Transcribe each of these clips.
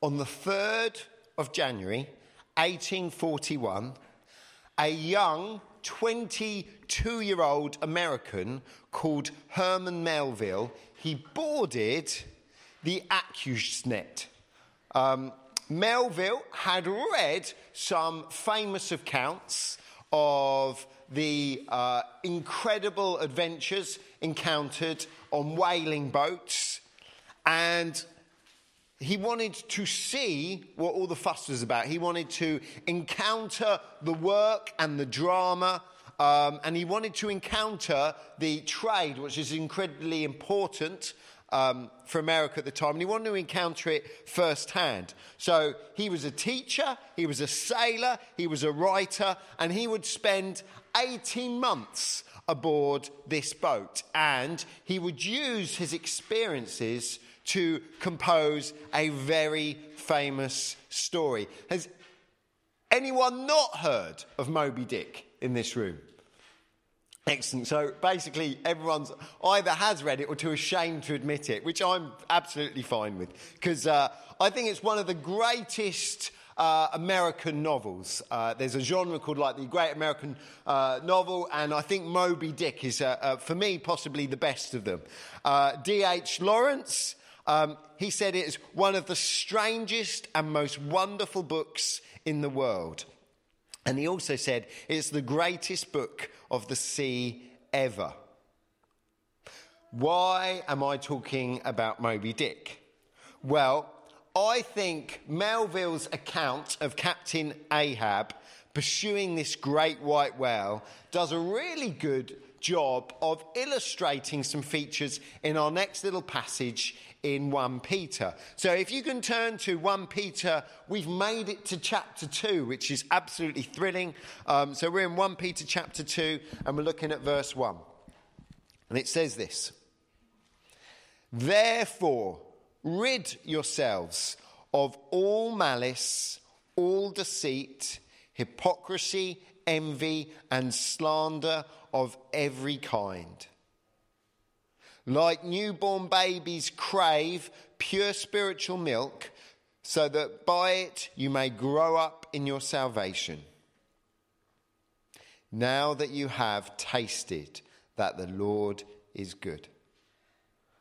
On the 3rd of January, 1841, a young 22 year old American called Herman Melville, he boarded the Acushnet. Um, Melville had read some famous accounts of the uh, incredible adventures encountered on whaling boats, and he wanted to see what all the fuss was about. He wanted to encounter the work and the drama, um, and he wanted to encounter the trade, which is incredibly important um, for America at the time, and he wanted to encounter it firsthand. So he was a teacher, he was a sailor, he was a writer, and he would spend 18 months aboard this boat, and he would use his experiences to compose a very famous story. Has anyone not heard of Moby Dick in this room? Excellent. So basically, everyone's either has read it or too ashamed to admit it, which I'm absolutely fine with, because uh, I think it's one of the greatest. Uh, American novels. Uh, there's a genre called like the Great American uh, Novel, and I think Moby Dick is, uh, uh, for me, possibly the best of them. D.H. Lawrence, um, he said it is one of the strangest and most wonderful books in the world. And he also said it's the greatest book of the sea ever. Why am I talking about Moby Dick? Well, I think Melville's account of Captain Ahab pursuing this great white whale does a really good job of illustrating some features in our next little passage in 1 Peter. So if you can turn to 1 Peter, we've made it to chapter 2, which is absolutely thrilling. Um, so we're in 1 Peter chapter 2, and we're looking at verse 1. And it says this Therefore, rid yourselves of all malice, all deceit, hypocrisy, envy, and slander of every kind like newborn babies crave pure spiritual milk, so that by it you may grow up in your salvation. Now that you have tasted that the Lord is good.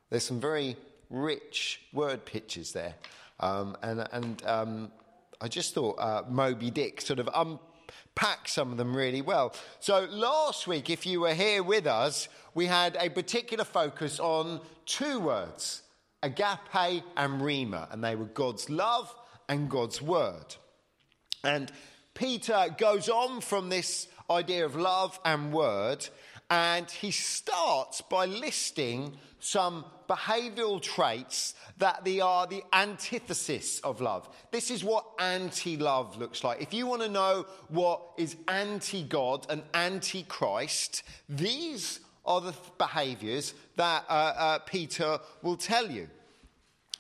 There's some very rich word pictures there. Um, and and um, I just thought uh, Moby Dick sort of unpacked some of them really well. So last week, if you were here with us, we had a particular focus on two words agape and rhema, and they were God's love and God's word. And Peter goes on from this idea of love and word, and he starts by listing some behavioral traits that they are the antithesis of love. This is what anti love looks like. If you want to know what is anti God and anti Christ, these are the behaviors that uh, uh, Peter will tell you.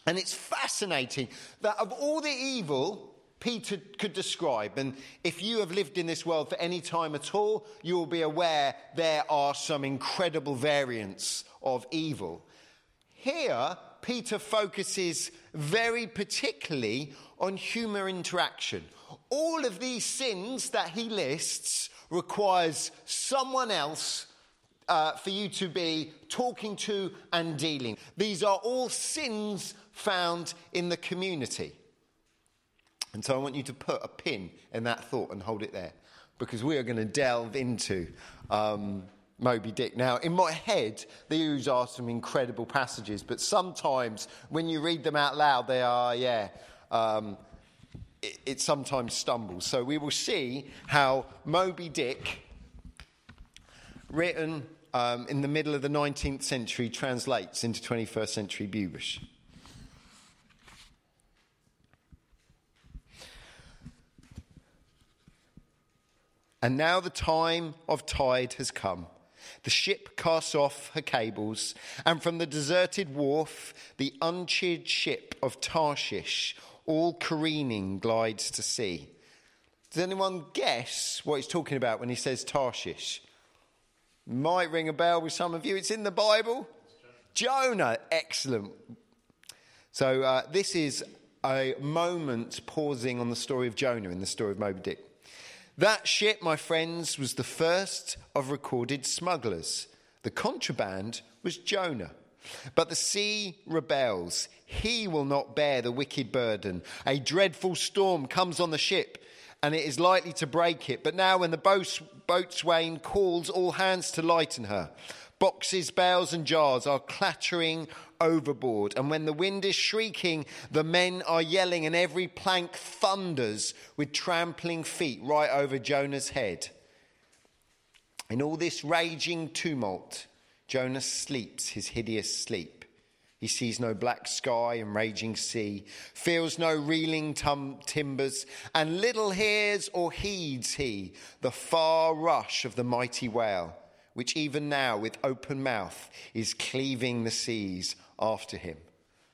And it's fascinating that of all the evil Peter could describe, and if you have lived in this world for any time at all, you will be aware there are some incredible variants of evil. Here, Peter focuses very particularly on human interaction. All of these sins that he lists requires someone else uh, for you to be talking to and dealing. These are all sins found in the community. And so I want you to put a pin in that thought and hold it there because we are going to delve into um, Moby Dick. Now, in my head, these are some incredible passages, but sometimes when you read them out loud, they are, yeah, um, it, sometimes stumbles. So we will see how Moby Dick, written um, in the middle of the 19th century translates into 21st century Bewbush. And now the time of tide has come. The ship casts off her cables, and from the deserted wharf, the uncheered ship of Tarshish, all careening, glides to sea. Does anyone guess what he's talking about when he says Tarshish? Might ring a bell with some of you. It's in the Bible. Jonah, excellent. So uh, this is a moment pausing on the story of Jonah in the story of Moby Dick. That ship, my friends, was the first of recorded smugglers. The contraband was Jonah. But the sea rebels. He will not bear the wicked burden. A dreadful storm comes on the ship, and it is likely to break it. But now, when the boatswain calls all hands to lighten her, boxes, bales, and jars are clattering overboard. And when the wind is shrieking, the men are yelling, and every plank thunders with trampling feet right over Jonah's head. In all this raging tumult, Jonah sleeps his hideous sleep. He sees no black sky and raging sea, feels no reeling tum- timbers, and little hears or heeds he the far rush of the mighty whale, which even now, with open mouth, is cleaving the seas after him.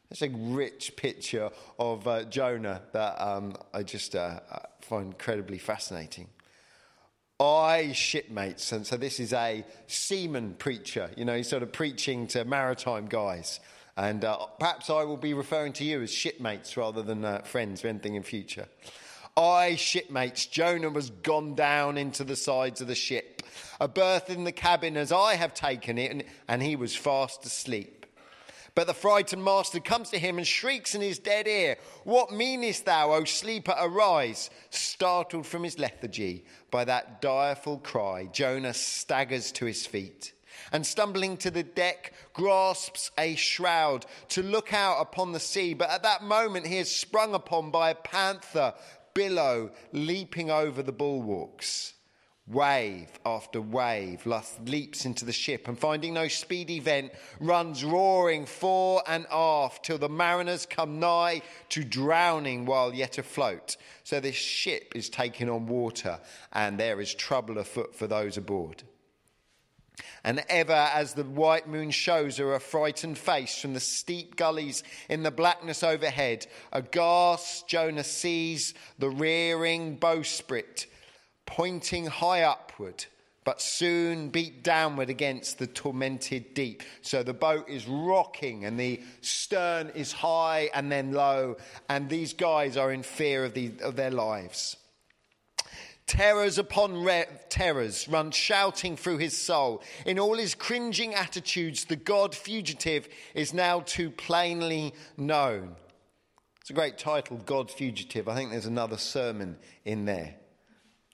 That's a rich picture of uh, Jonah that um, I just uh, uh, find incredibly fascinating. I shipmates, and so this is a seaman preacher. You know, he's sort of preaching to maritime guys. And uh, perhaps I will be referring to you as shipmates rather than uh, friends or anything in future. I, shipmates, Jonah was gone down into the sides of the ship, a berth in the cabin as I have taken it, and, and he was fast asleep. But the frightened master comes to him and shrieks in his dead ear, What meanest thou, O sleeper, arise? Startled from his lethargy by that direful cry, Jonah staggers to his feet and stumbling to the deck, grasps a shroud to look out upon the sea. But at that moment, he is sprung upon by a panther billow leaping over the bulwarks. Wave after wave Lust leaps into the ship and finding no speedy vent runs roaring fore and aft till the mariners come nigh to drowning while yet afloat. So this ship is taken on water and there is trouble afoot for those aboard. And ever as the white moon shows her a frightened face from the steep gullies in the blackness overhead, aghast Jonah sees the rearing bowsprit pointing high upward, but soon beat downward against the tormented deep. So the boat is rocking and the stern is high and then low, and these guys are in fear of, the, of their lives. Terrors upon re- terrors run shouting through his soul. In all his cringing attitudes, the God fugitive is now too plainly known. It's a great title, God fugitive. I think there's another sermon in there.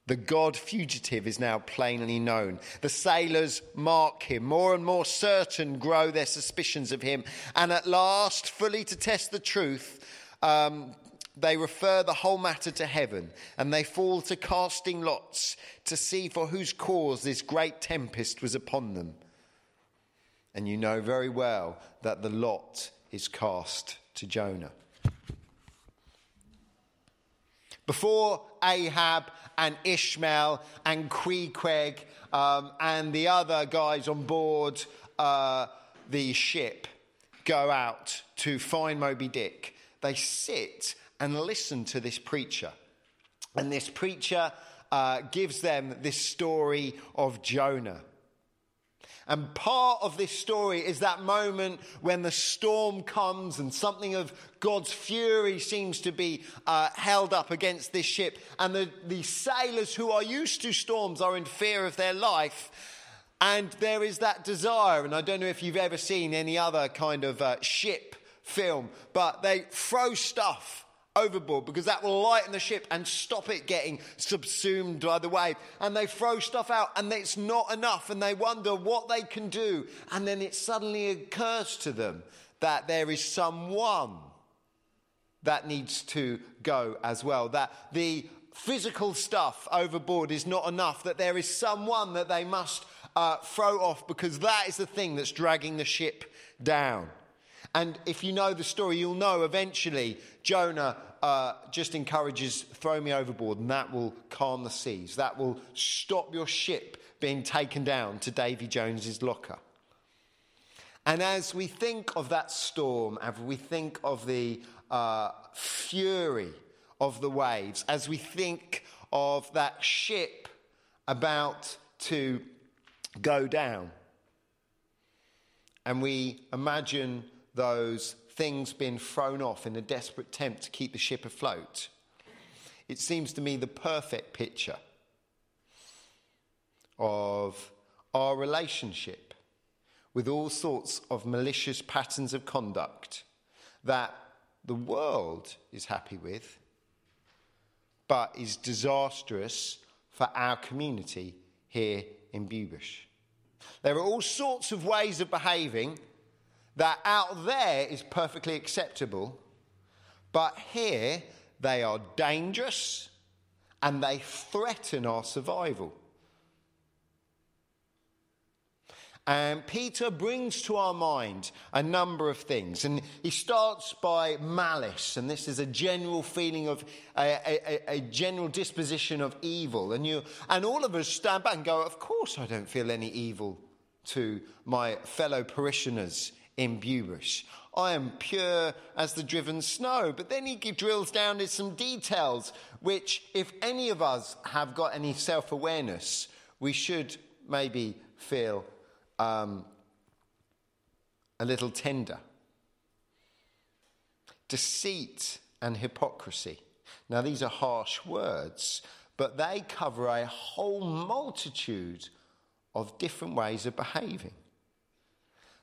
The God fugitive is now plainly known. The sailors mark him. More and more certain grow their suspicions of him. And at last, fully to test the truth, um, they refer the whole matter to heaven and they fall to casting lots to see for whose cause this great tempest was upon them. And you know very well that the lot is cast to Jonah. Before Ahab and Ishmael and Queequeg um, and the other guys on board uh, the ship go out to find Moby Dick, they sit and listen to this preacher. And this preacher uh, gives them this story of Jonah. And part of this story is that moment when the storm comes and something of God's fury seems to be uh, held up against this ship. And the, the sailors who are used to storms are in fear of their life. And there is that desire. And I don't know if you've ever seen any other kind of uh, ship film, but they throw stuff overboard because that will lighten the ship and stop it getting subsumed by the wave. And they throw stuff out and it's not enough and they wonder what they can do. And then it suddenly occurs to them that there is someone that needs to go as well. That the physical stuff overboard is not enough, that there is someone that they must uh, throw off because that is the thing that's dragging the ship down. And if you know the story, you'll know eventually Jonah uh, just encourages throw me overboard, and that will calm the seas. That will stop your ship being taken down to Davy Jones's locker. And as we think of that storm, as we think of the uh, fury of the waves, as we think of that ship about to go down, and we imagine those things being thrown off in a desperate attempt to keep the ship afloat. It seems to me the perfect picture of our relationship with all sorts of malicious patterns of conduct that the world is happy with, but is disastrous for our community here in Bewbush. There are all sorts of ways of behaving that out there is perfectly acceptable, but here they are dangerous and they threaten our survival. And Peter brings to our mind a number of things. And he starts by malice. And this is a general feeling of a, a, a, general disposition of evil. And, you, and all of us stand back and go, Of course, I don't feel any evil to my fellow parishioners in Bewbush. I am pure as the driven snow. But then he drills down into some details, which, if any of us have got any self awareness, we should maybe feel um, a little tender. Deceit and hypocrisy. Now, these are harsh words, but they cover a whole multitude of different ways of behaving.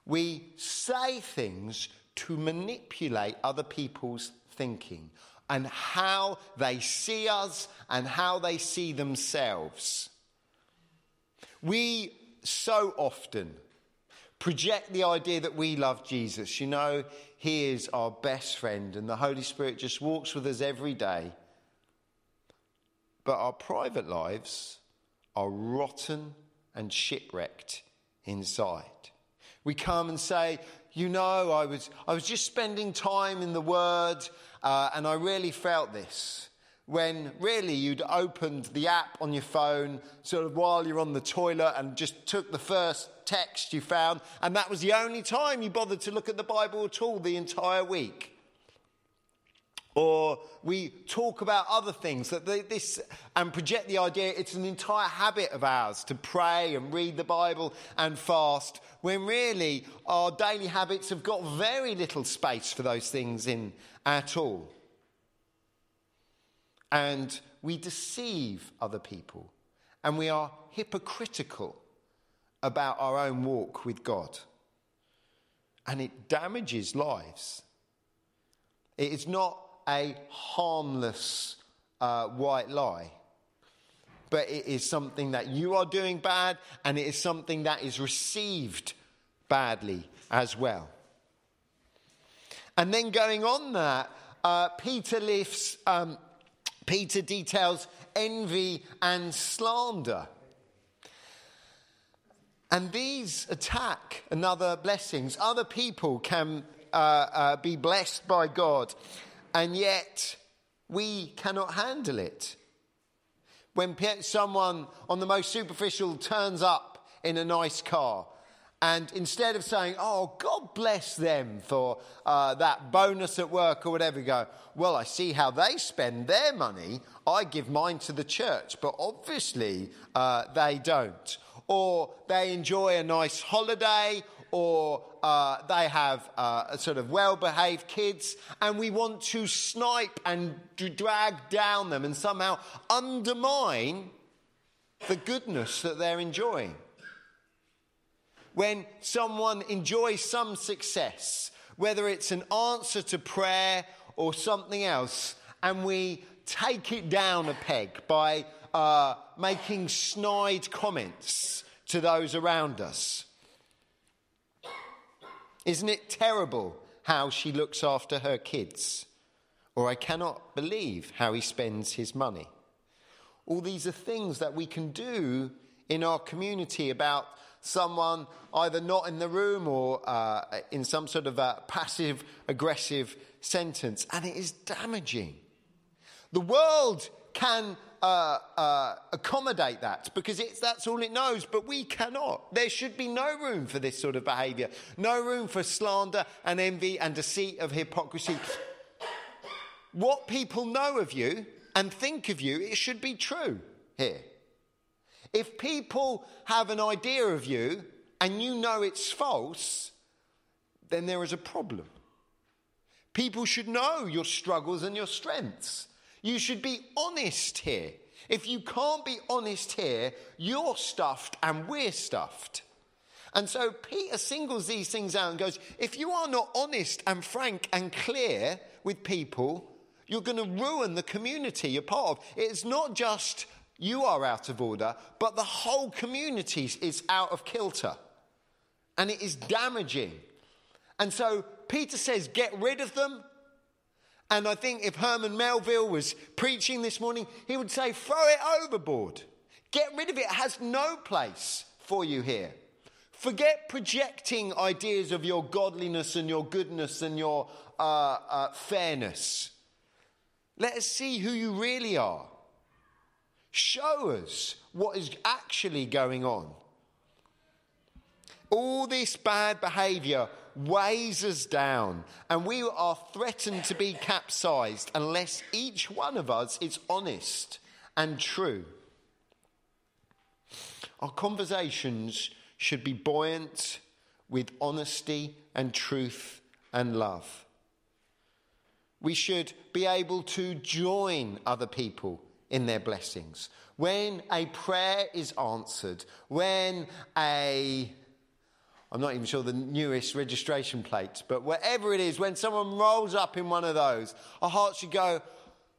We say things to manipulate other people's thinking and how they see us and how they see themselves. We so often project the idea that we love Jesus. You know, He is our best friend, and the Holy Spirit just walks with us every day. But our private lives are rotten and shipwrecked inside. We come and say, You know, I was, I was just spending time in the Word, uh, and I really felt this when really you'd opened the app on your phone sort of while you're on the toilet and just took the first text you found, and that was the only time you bothered to look at the Bible at all the entire week. Or we talk about other things that this and project the idea it's an entire habit of ours to pray and read the Bible and fast, when really our daily habits have got very little space for those things in at all and we deceive other people and we are hypocritical about our own walk with God. And it damages lives. It is not a harmless uh, white lie, but it is something that you are doing bad and it is something that is received badly as well. And then going on that, uh, Peter lifts um, Peter details envy and slander. And these attack another blessings. Other people can uh, uh, be blessed by God, and yet we cannot handle it. When someone on the most superficial turns up in a nice car, and instead of saying, oh, God bless them for uh, that bonus at work or whatever, go, well, I see how they spend their money. I give mine to the church. But obviously, uh, they don't. Or they enjoy a nice holiday, or uh, they have uh, sort of well behaved kids, and we want to snipe and drag down them and somehow undermine the goodness that they're enjoying when someone enjoys some success, whether it's an answer to prayer or something else, and we take it down a peg by uh, making snide comments to those around us. Isn't it terrible how she looks after her kids? Or I cannot believe how he spends his money. All these are things that we can do in our community about someone either not in the room or uh, in some sort of a passive aggressive sentence, and it is damaging. The world can uh, uh, accommodate that because it's, that's all it knows, but we cannot. There should be no room for this sort of behavior, no room for slander and envy and deceit of hypocrisy. What people know of you and think of you, it should be true here. If people have an idea of you and you know it's false, then there is a problem. People should know your struggles and your strengths. You should be honest here. If you can't be honest here, you're stuffed and we're stuffed. And so Peter singles these things out and goes, if you are not honest and frank and clear with people, you're going to ruin the community you're part of. It's not just you are out of order, but the whole community is out of kilter. And it is damaging. And so Peter says, get rid of them. And I think if Herman Melville was preaching this morning, he would say, throw it overboard. Get rid of it. It has no place for you here. Forget projecting ideas of your godliness and your goodness and your uh, uh, fairness. Let us see who you really are. Show us what is actually going on. All this bad behavior weighs us down, and we are threatened to be capsized unless each one of us is honest and true. Our conversations should be buoyant with honesty and truth and love. We should be able to join other people in their blessings. When a prayer is answered, when a I'm not even sure the newest registration plates, but whatever it is, when someone rolls up in one of those, our hearts should go,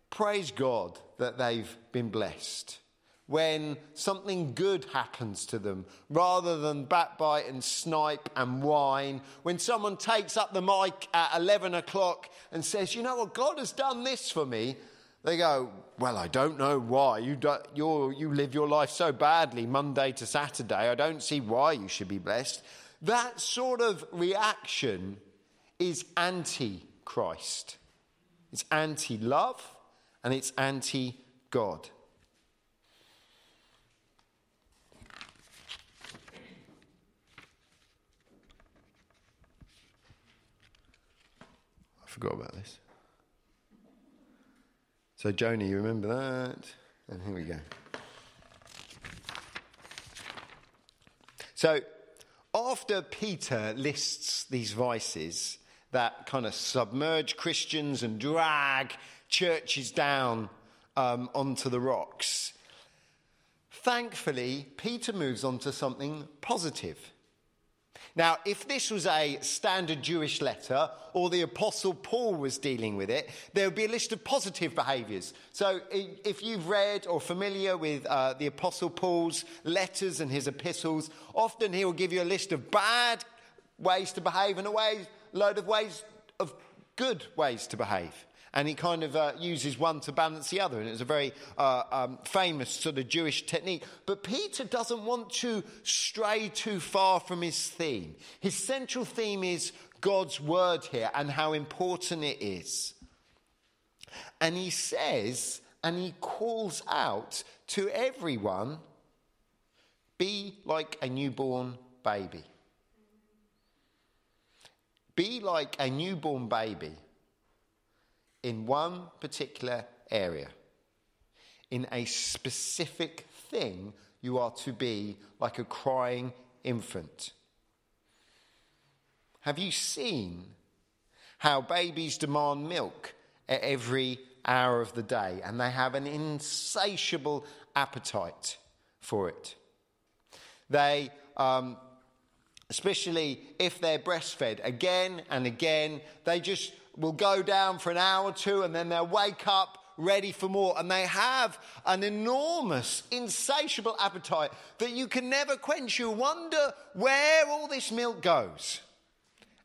Praise God that they've been blessed. When something good happens to them, rather than backbite and snipe and whine, when someone takes up the mic at 11 o'clock and says, You know what, God has done this for me, they go, Well, I don't know why. You, you live your life so badly, Monday to Saturday. I don't see why you should be blessed. That sort of reaction is anti Christ. It's anti love and it's anti God. I forgot about this. So, Joni, you remember that? And here we go. So, after Peter lists these vices that kind of submerge Christians and drag churches down um, onto the rocks, thankfully, Peter moves on to something positive. Now, if this was a standard Jewish letter or the Apostle Paul was dealing with it, there would be a list of positive behaviours. So, if you've read or familiar with uh, the Apostle Paul's letters and his epistles, often he will give you a list of bad ways to behave and a way, load of ways of good ways to behave and he kind of uh, uses one to balance the other. And it's a very uh, um, famous sort of Jewish technique. But Peter doesn't want to stray too far from his theme. His central theme is God's word here and how important it is. And he says, and he calls out to everyone be like a newborn baby. Be like a newborn baby in one particular area. In a specific thing, you are to be like a crying infant. Have you seen how babies demand milk at every hour of the day and they have an insatiable appetite for it? They, um, especially if they're breastfed again and again, they just will go down for an hour or two and then they'll wake up ready for more. And they have an enormous, insatiable appetite that you can never quench. You wonder where all this milk goes.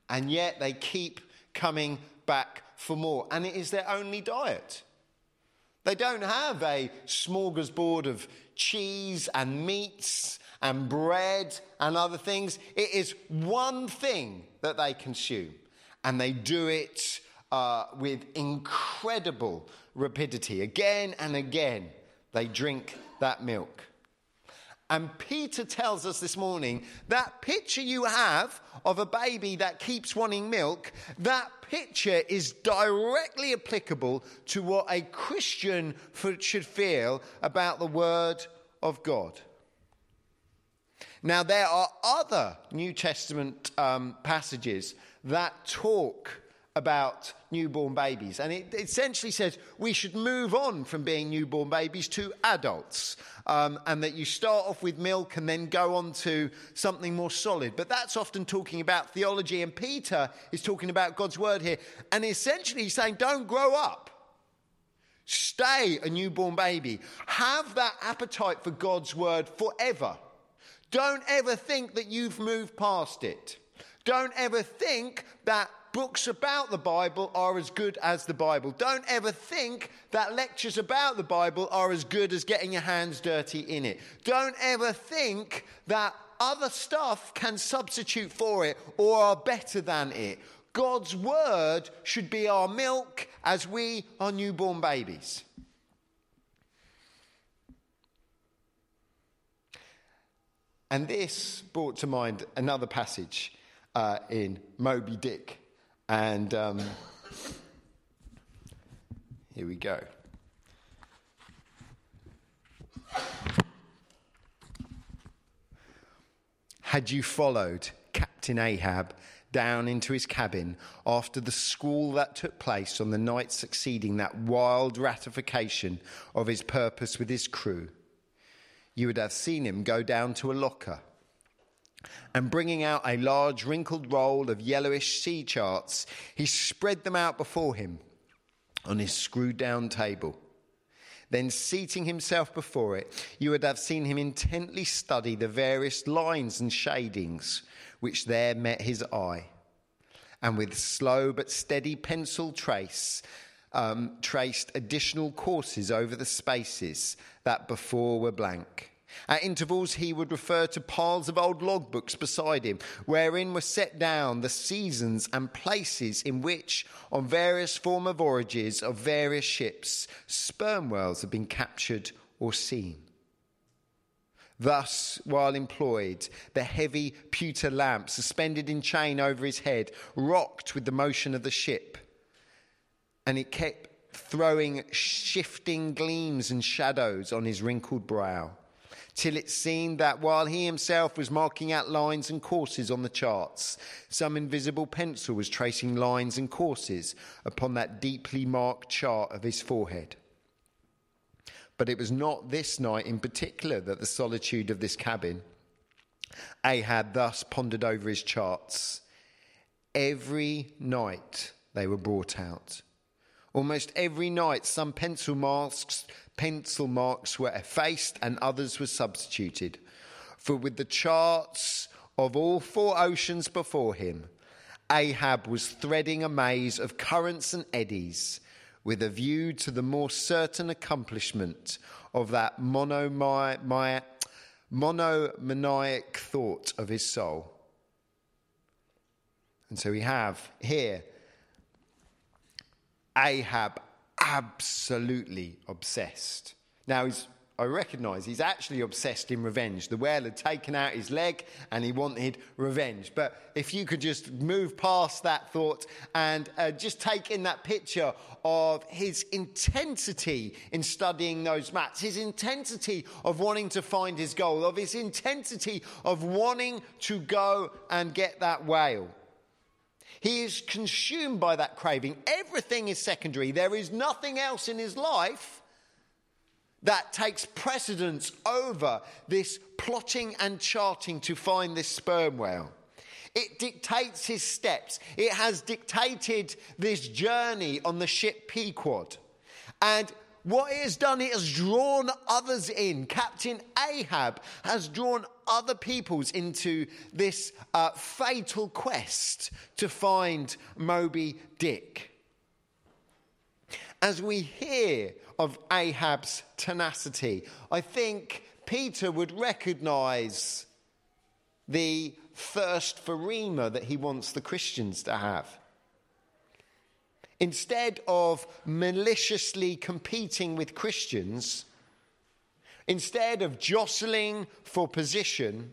And yet they keep coming back for more. And it is their only diet. They don't have a smorgasbord of cheese and meats and bread and other things. It is one thing that they consume and they do it uh, with incredible rapidity. Again and again, they drink that milk. And Peter tells us this morning that picture you have of a baby that keeps wanting milk, that picture is directly applicable to what a Christian should feel about the Word of God. Now, there are other New Testament um, passages that talk about newborn babies. And it essentially says we should move on from being newborn babies to adults. Um, and that you start off with milk and then go on to something more solid. But that's often talking about theology. And Peter is talking about God's word here. And essentially he's saying, don't grow up. Stay a newborn baby. Have that appetite for God's word forever. Don't ever think that you've moved past it. Don't ever think that books about the Bible are as good as the Bible. Don't ever think that lectures about the Bible are as good as getting your hands dirty in it. Don't ever think that other stuff can substitute for it or are better than it. God's word should be our milk as we are newborn babies. And this brought to mind another passage uh, in Moby Dick. And um, here we go. Had you followed Captain Ahab down into his cabin after the squall that took place on the night succeeding that wild ratification of his purpose with his crew, you would have seen him go down to a locker and bringing out a large wrinkled roll of yellowish sea charts, he spread them out before him on his screwed down table. Then, seating himself before it, you would have seen him intently study the various lines and shadings which there met his eye. And with slow but steady pencil trace, um, traced additional courses over the spaces that before were blank. At intervals, he would refer to piles of old logbooks beside him, wherein were set down the seasons and places in which, on various former voyages of various ships, sperm whales had been captured or seen. Thus, while employed, the heavy pewter lamp suspended in chain over his head rocked with the motion of the ship, and it kept throwing shifting gleams and shadows on his wrinkled brow till it seemed that while he himself was marking out lines and courses on the charts, some invisible pencil was tracing lines and courses upon that deeply marked chart of his forehead. But it was not this night in particular that the solitude of this cabin. Ahab thus pondered over his charts. Every night they were brought out. Almost every night, some pencil marks pencil marks were effaced and others were substituted. For with the charts of all four oceans before him, Ahab was threading a maze of currents and eddies with a view to the more certain accomplishment of that monomaniac thought of his soul. And so we have here Ahab absolutely obsessed. Now, I recognise he's actually obsessed in revenge. The whale had taken out his leg and he wanted revenge. But if you could just move past that thought and uh, just take in that picture of his intensity in studying those maps, his intensity of wanting to find his goal, of his intensity of wanting to go and get that whale. He is consumed by that craving. Everything is secondary. There is nothing else in his life that takes precedence over this plotting and charting to find this sperm whale. It dictates his steps. It has dictated this journey on the ship Pequod. And what it has done, it has drawn others in. Captain Ahab has drawn other peoples into this uh, fatal quest to find Moby Dick. As we hear of Ahab's tenacity, I think Peter would recognize the thirst for Rhema that he wants the Christians to have. Instead of maliciously competing with Christians, instead of jostling for position,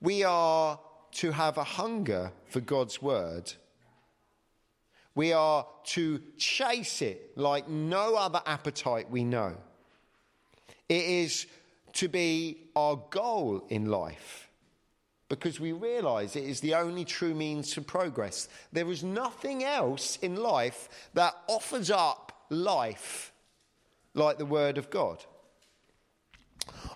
we are to have a hunger for God's word. We are to chase it like no other appetite we know. It is to be our goal in life because we realize it is the only true means to progress. There is nothing else in life that offers up life like the Word of God.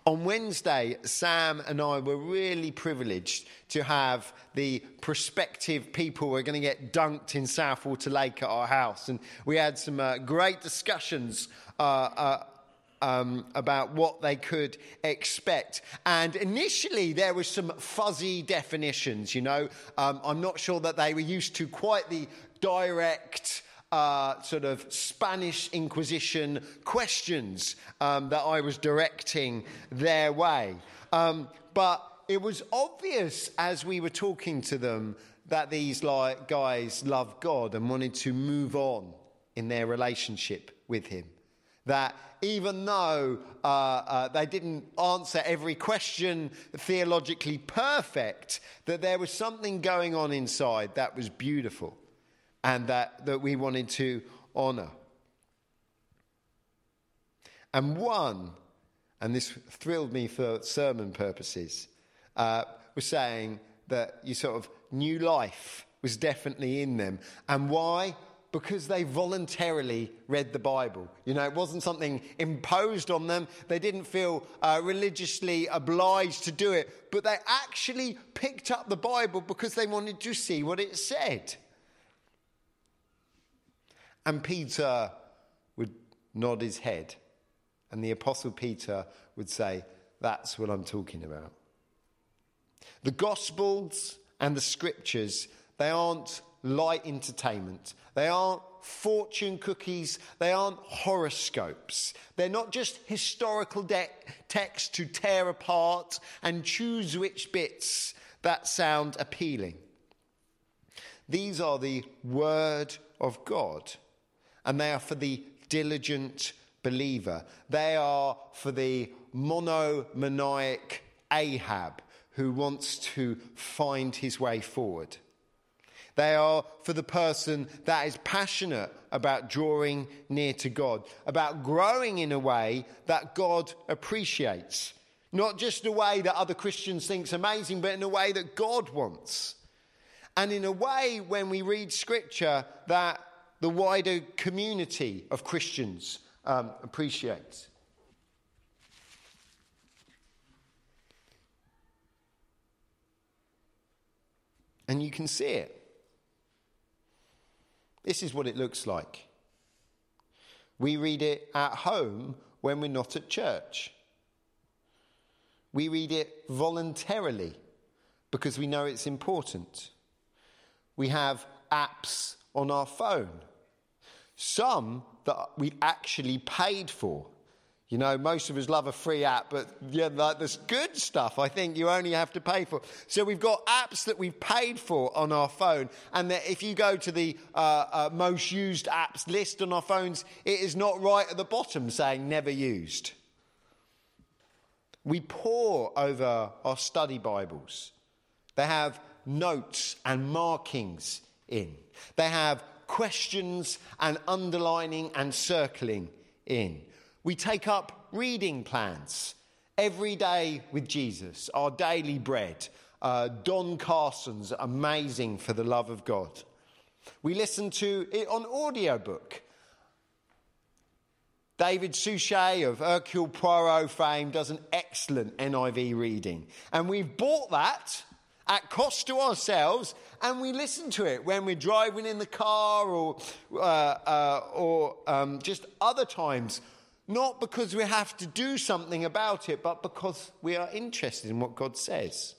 On Wednesday, Sam and I were really privileged to have the prospective people who are going to get dunked in Southwater Lake at our house. And we had some uh, great discussions uh, uh, um, about what they could expect. And initially, there were some fuzzy definitions, you know. Um, I'm not sure that they were used to quite the direct uh, sort of Spanish Inquisition questions um, that I was directing their way. Um, but it was obvious as we were talking to them that these like, guys loved God and wanted to move on in their relationship with Him. That even though uh, uh, they didn't answer every question theologically perfect, that there was something going on inside that was beautiful and that, that we wanted to honour. And one, and this thrilled me for sermon purposes, uh, was saying that you sort of new life was definitely in them. And why? Because they voluntarily read the Bible. You know, it wasn't something imposed on them. They didn't feel uh, religiously obliged to do it, but they actually picked up the Bible because they wanted to see what it said. And Peter would nod his head, and the Apostle Peter would say, That's what I'm talking about. The Gospels and the Scriptures, they aren't light entertainment. They aren't fortune cookies. They aren't horoscopes. They're not just historical de- texts to tear apart and choose which bits that sound appealing. These are the Word of God and they are for the diligent believer. They are for the monomaniac Ahab who wants to find his way forward. They are for the person that is passionate about drawing near to God, about growing in a way that God appreciates. Not just a way that other Christians think is amazing, but in a way that God wants. And in a way, when we read scripture, that the wider community of Christians um, appreciates. And you can see it. This is what it looks like. We read it at home when we're not at church. We read it voluntarily because we know it's important. We have apps on our phone some that we actually paid for. You know, most of us love a free app, but yeah, like this good stuff I think you only have to pay for. So we've got apps that we've paid for on our phone, and that if you go to the uh, uh, most used apps list on our phones, it is not right at the bottom saying never used. We pore over our study Bibles. They have notes and markings in. They have questions and underlining and circling in. We take up reading plans every day with Jesus, our daily bread. Uh, Don Carson's Amazing for the Love of God. We listen to it on audiobook. David Suchet of Hercule Poirot fame does an excellent NIV reading. And we've bought that at cost to ourselves, and we listen to it when we're driving in the car or, uh, uh, or um, just other times, not because we have to do something about it, but because we are interested in what God says.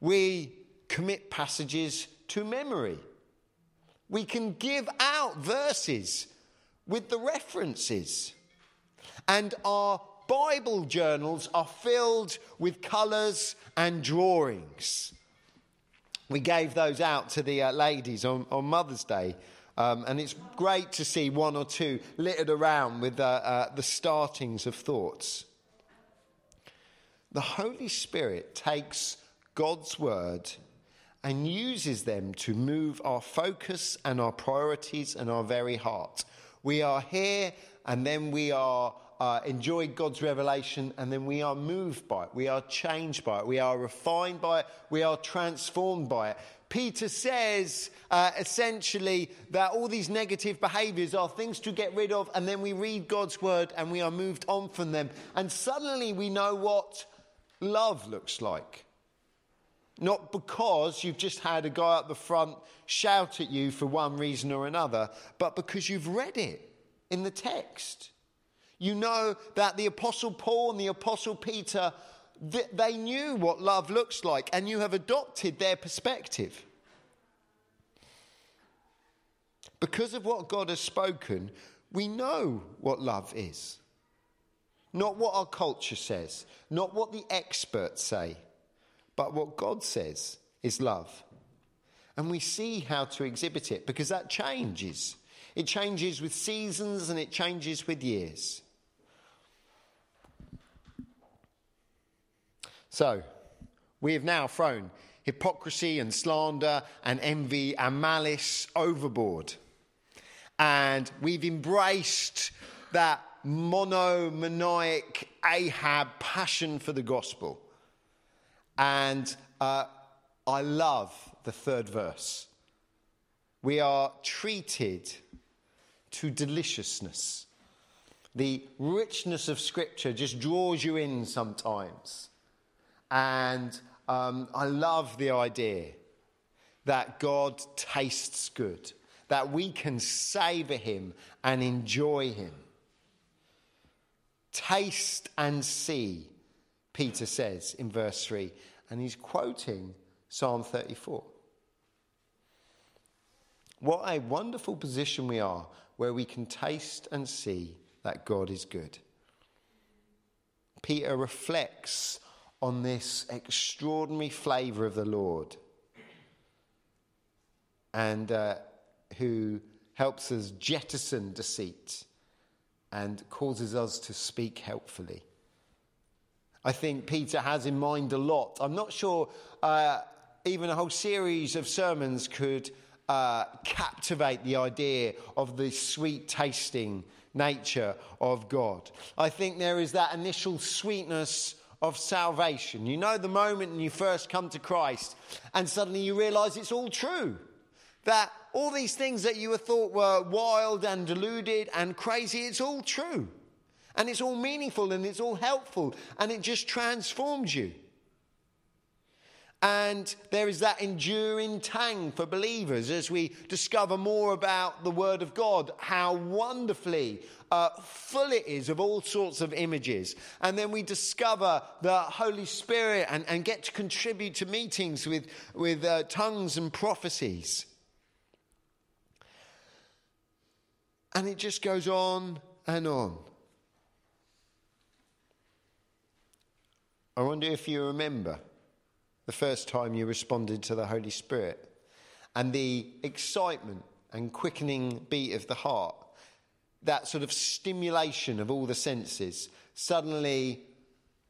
We commit passages to memory. We can give out verses with the references. And our Bible journals are filled with colours and drawings. We gave those out to the uh, ladies on, on Mother's Day. Um, and it's great to see one or two littered around with uh, uh, the startings of thoughts. The Holy Spirit takes God's word and uses them to move our focus and our priorities and our very heart. We are here and then we are uh, enjoy God's revelation and then we are moved by it. We are changed by it. We are refined by it. We are transformed by it. Peter says uh, essentially that all these negative behaviors are things to get rid of, and then we read God's word and we are moved on from them. And suddenly we know what love looks like. Not because you've just had a guy up the front shout at you for one reason or another, but because you've read it in the text. You know that the Apostle Paul and the Apostle Peter they knew what love looks like, and you have adopted their perspective. Because of what God has spoken, we know what love is. Not what our culture says, not what the experts say, but what God says is love. And we see how to exhibit it because that changes. It changes with seasons and it changes with years. So, we have now thrown hypocrisy and slander and envy and malice overboard. And we've embraced that monomaniac Ahab passion for the gospel. And uh, I love the third verse. We are treated to deliciousness. The richness of Scripture just draws you in sometimes. And um, I love the idea that God tastes good, that we can savor him and enjoy him. Taste and see, Peter says in verse 3, and he's quoting Psalm 34. What a wonderful position we are where we can taste and see that God is good. Peter reflects on this extraordinary flavour of the Lord and uh, who helps us jettison deceit and causes us to speak helpfully. I think Peter has in mind a lot. I'm not sure uh, even a whole series of sermons could uh, captivate the idea of the sweet tasting nature of God. I think there is that initial sweetness of salvation. You know the moment when you first come to Christ and suddenly you realize it's all true. That all these things that you thought were wild and deluded and crazy, it's all true. And it's all meaningful and it's all helpful and it just transforms you. And there is that enduring tang for believers as we discover more about the Word of God, how wonderfully uh, full it is of all sorts of images. And then we discover the Holy Spirit and, and get to contribute to meetings with, with uh, tongues and prophecies. And it just goes on and on. I wonder if you remember the first time you responded to the Holy Spirit and the excitement and quickening beat of the heart, that sort of stimulation of all the senses. Suddenly,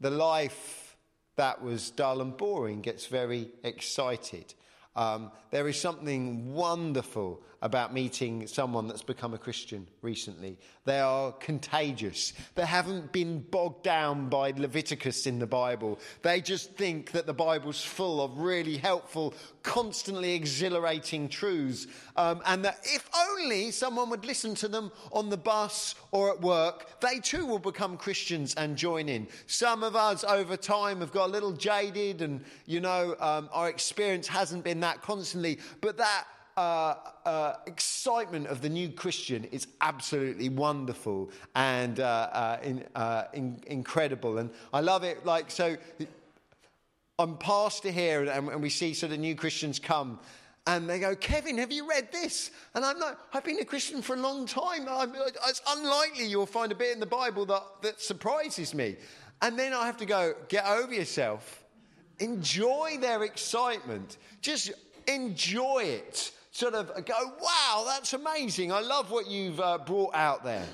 the life that was dull and boring gets very excited. Um, there is something wonderful about meeting someone that's become a Christian recently. They are contagious. They haven't been bogged down by Leviticus in the Bible. They just think that the Bible's full of really helpful, constantly exhilarating truths. Um, and that if only someone would listen to them on the bus or at work, they too will become Christians and join in. Some of us over time have got a little jaded and, you know, um, our experience hasn't been that constantly. But that uh, uh, excitement of the new Christian is absolutely wonderful and uh, uh in, uh, in, incredible. And I love it. Like, so I'm pastor here, and, and we see sort of new Christians come. And they go, Kevin, have you read this? And I'm like, I've been a Christian for a long time. I'm, it's unlikely you'll find a bit in the Bible that, that surprises me. And then I have to go, get over yourself. Enjoy their excitement. Just enjoy it sort of go, wow, that's amazing. I love what you've uh, brought out there.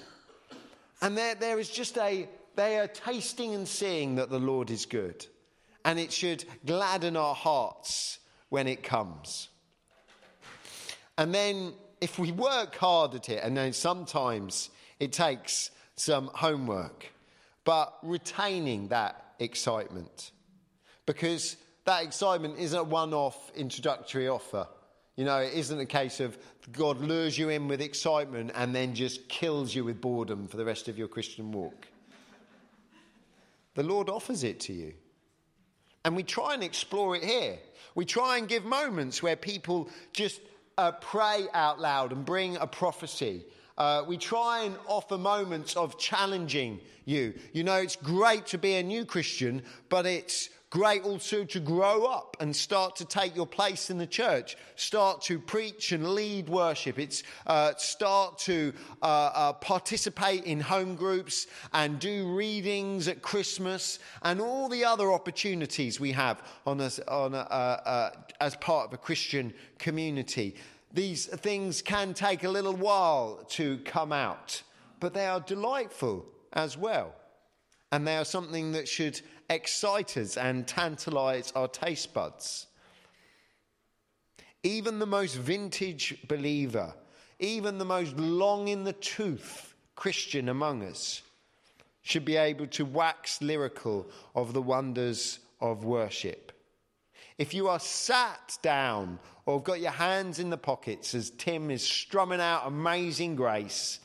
And there, there is just a, they are tasting and seeing that the Lord is good. And it should gladden our hearts when it comes. And then if we work hard at it, and then sometimes it takes some homework, but retaining that excitement. Because that excitement isn't a one off introductory offer. You know, it isn't a case of God lures you in with excitement and then just kills you with boredom for the rest of your Christian walk. The Lord offers it to you. And we try and explore it here. We try and give moments where people just uh, pray out loud and bring a prophecy. Uh, we try and offer moments of challenging you. You know, it's great to be a new Christian, but it's great also to grow up and start to take your place in the church, start to preach and lead worship. It's uh, start to uh, uh, participate in home groups and do readings at Christmas and all the other opportunities we have on a, on a, uh, uh, as part of a Christian community. These things can take a little while to come out, but they are delightful as well. And they are something that should excite us and tantalize our taste buds. Even the most vintage believer, even the most long in the tooth Christian among us, should be able to wax lyrical of the wonders of worship. If you are sat down or have got your hands in the pockets as Tim is strumming out Amazing Grace,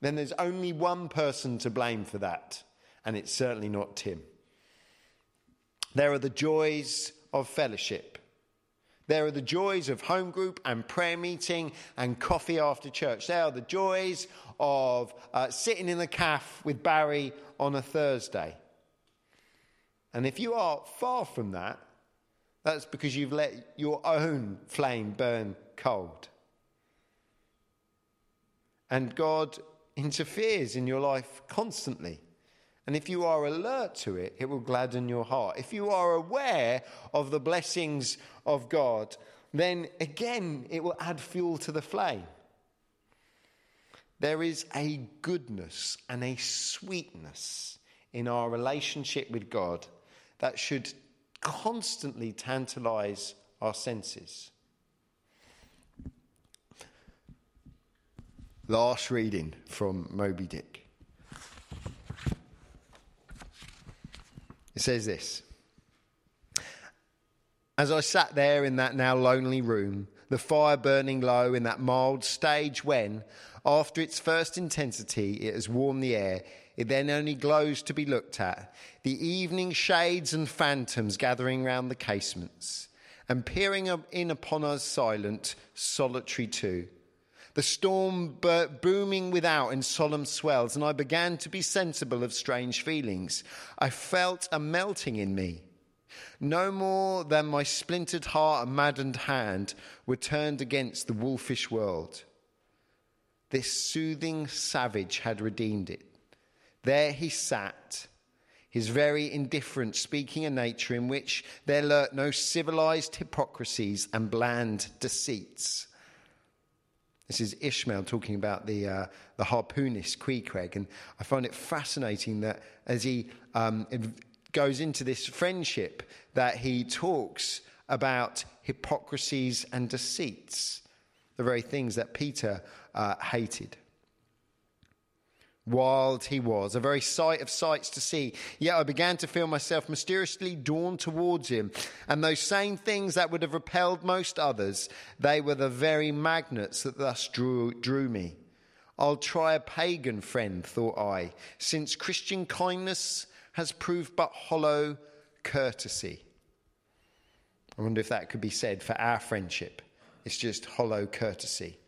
then there's only one person to blame for that, and it's certainly not Tim. There are the joys of fellowship. There are the joys of home group and prayer meeting and coffee after church. There are the joys of uh, sitting in the cafe with Barry on a Thursday. And if you are far from that, that's because you've let your own flame burn cold. And God interferes in your life constantly. And if you are alert to it, it will gladden your heart. If you are aware of the blessings of God, then again, it will add fuel to the flame. There is a goodness and a sweetness in our relationship with God that should constantly tantalize our senses. Last reading from Moby Dick. It says this. As I sat there in that now lonely room, the fire burning low in that mild stage when, after its first intensity, it has warmed the air, it then only glows to be looked at, the evening shades and phantoms gathering round the casements, and peering in upon us silent, solitary too the storm booming without in solemn swells, and I began to be sensible of strange feelings. I felt a melting in me. No more than my splintered heart and maddened hand were turned against the wolfish world. This soothing savage had redeemed it. There he sat, his very indifferent speaking a nature in which there lurked no civilized hypocrisies and bland deceits. This is Ishmael talking about the, uh, the harpoonist Queequeg. And I find it fascinating that as he um, goes into this friendship, that he talks about hypocrisies and deceits, the very things that Peter uh, hated wild he was, a very sight of sights to see. Yet I began to feel myself mysteriously drawn towards him. And those same things that would have repelled most others, they were the very magnets that thus drew, drew me. I'll try a pagan friend, thought I, since Christian kindness has proved but hollow courtesy. I wonder if that could be said for our friendship. It's just hollow courtesy.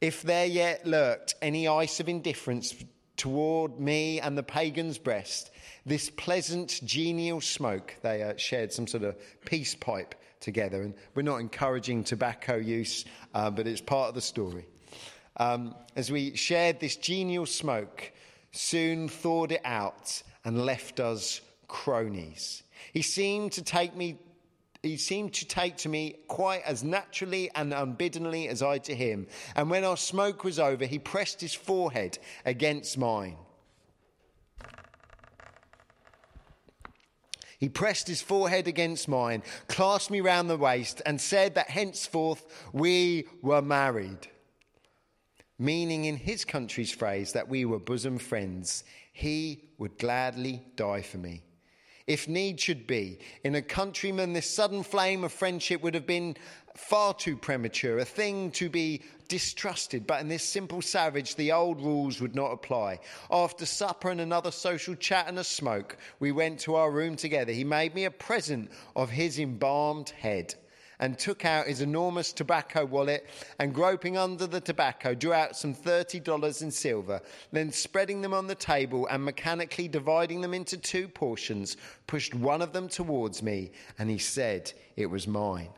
If there yet lurked any ice of indifference toward me and the pagan's breast, this pleasant, genial smoke, they uh, shared some sort of peace pipe together. And we're not encouraging tobacco use, uh, but it's part of the story. Um, as we shared this genial smoke, soon thawed it out and left us cronies. He seemed to take me he seemed to take to me quite as naturally and unbiddenly as I to him. And when our smoke was over, he pressed his forehead against mine. He pressed his forehead against mine, clasped me round the waist, and said that henceforth we were married. meaning in his country's phrase that we were bosom friends. He would gladly die for me. If need should be, in a countryman, this sudden flame of friendship would have been far too premature, a thing to be distrusted. But in this simple savage, the old rules would not apply. After supper and another social chat and a smoke, we went to our room together. He made me a present of his embalmed head and took out his enormous tobacco wallet and, groping under the tobacco, drew out some $30 in silver. Then, spreading them on the table and mechanically dividing them into two portions, pushed one of them towards me, and he said, It was mine.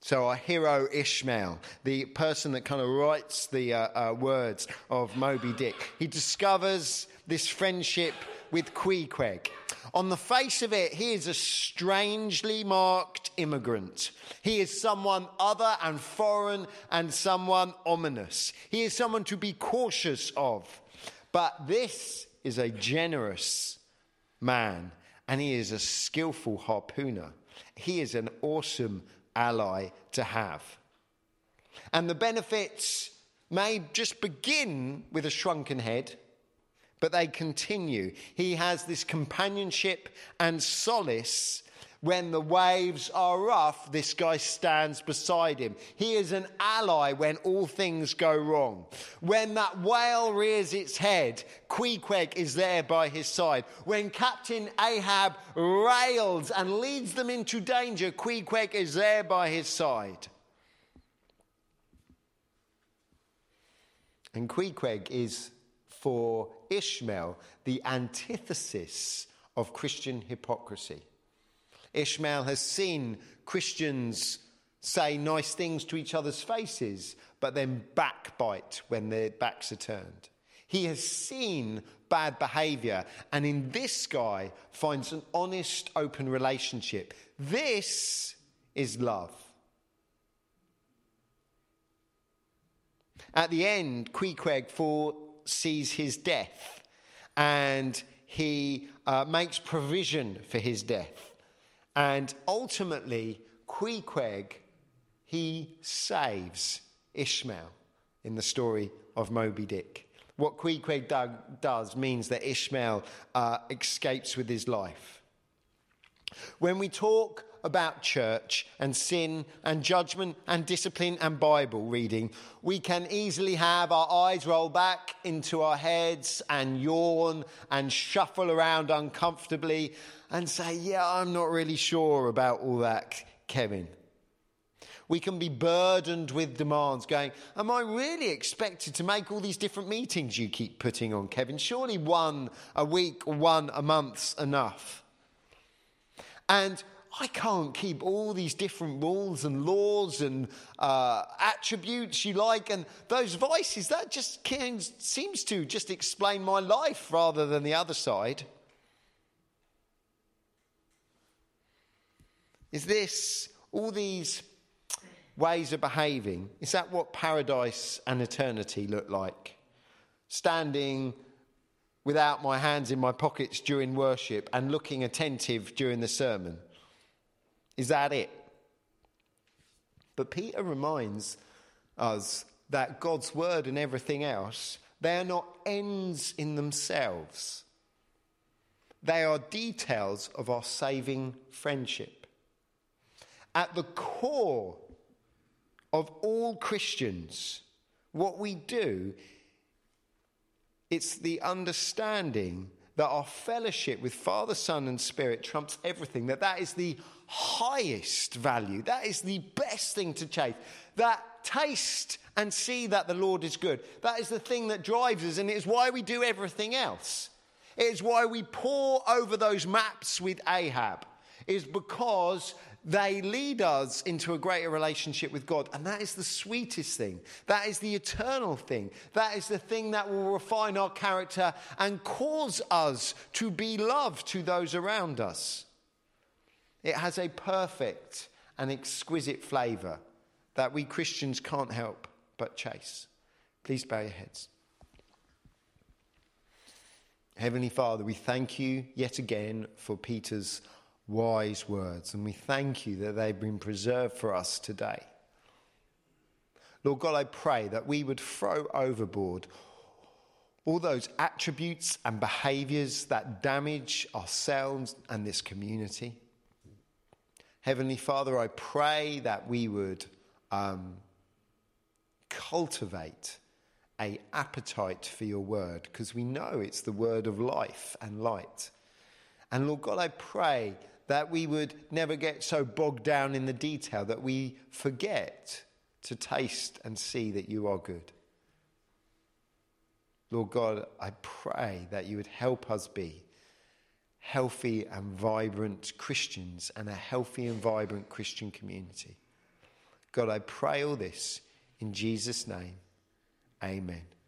So, our hero Ishmael, the person that kind of writes the uh, uh, words of Moby Dick, he discovers this friendship with Queequeg. On the face of it, he is a strangely marked immigrant. He is someone other and foreign and someone ominous. He is someone to be cautious of. But this is a generous man, and he is a skillful harpooner. He is an awesome ally to have. And the benefits may just begin with a shrunken head, but they continue. He has this companionship and solace when the waves are rough, this guy stands beside him. He is an ally when all things go wrong. When that whale rears its head, Queequeg is there by his side. When Captain Ahab rails and leads them into danger, Queequeg is there by his side. And Queequeg is for Ishmael the antithesis of Christian hypocrisy. Ishmael has seen Christians say nice things to each other's faces, but then backbite when their backs are turned. He has seen bad behavior, and in this guy finds an honest, open relationship. This is love. At the end, Queequeg foresees his death and he uh, makes provision for his death. And ultimately, Queequeg, he saves Ishmael in the story of Moby Dick. What Queequeg does means that Ishmael uh, escapes with his life. When we talk about church and sin and judgment and discipline and Bible reading, we can easily have our eyes roll back into our heads and yawn and shuffle around uncomfortably and say, Yeah, I'm not really sure about all that, Kevin. We can be burdened with demands, going, Am I really expected to make all these different meetings you keep putting on, Kevin? Surely one a week one a month's enough. And I can't keep all these different rules and laws and uh, attributes you like, and those vices, that just can, seems to just explain my life rather than the other side. Is this, all these ways of behaving, is that what paradise and eternity look like? Standing without my hands in my pockets during worship and looking attentive during the sermon. Is that it? But Peter reminds us that God's word and everything else, they are not ends in themselves. They are details of our saving friendship. At the core of all Christians, what we do, it's the understanding that our fellowship with Father, Son, and Spirit trumps everything, that that is the highest value. That is the best thing to chase. That taste and see that the Lord is good. That is the thing that drives us, and it is why we do everything else. It is why we pore over those maps with Ahab, is because they lead us into a greater relationship with God. And that is the sweetest thing. That is the eternal thing. That is the thing that will refine our character and cause us to be loved to those around us. It has a perfect and exquisite flavour that we Christians can't help but chase. Please bow your heads. Heavenly Father, we thank you yet again for Peter's wise words, and we thank you that they've been preserved for us today. Lord God, I pray that we would throw overboard all those attributes and behaviors that damage ourselves and this community. Heavenly Father, I pray that we would um, cultivate a appetite for your word because we know it's the word of life and light. And Lord God, I pray that we would never get so bogged down in the detail that we forget to taste and see that you are good. Lord God, I pray that you would help us be healthy and vibrant Christians and a healthy and vibrant Christian community. God, I pray all this in Jesus' name. Amen.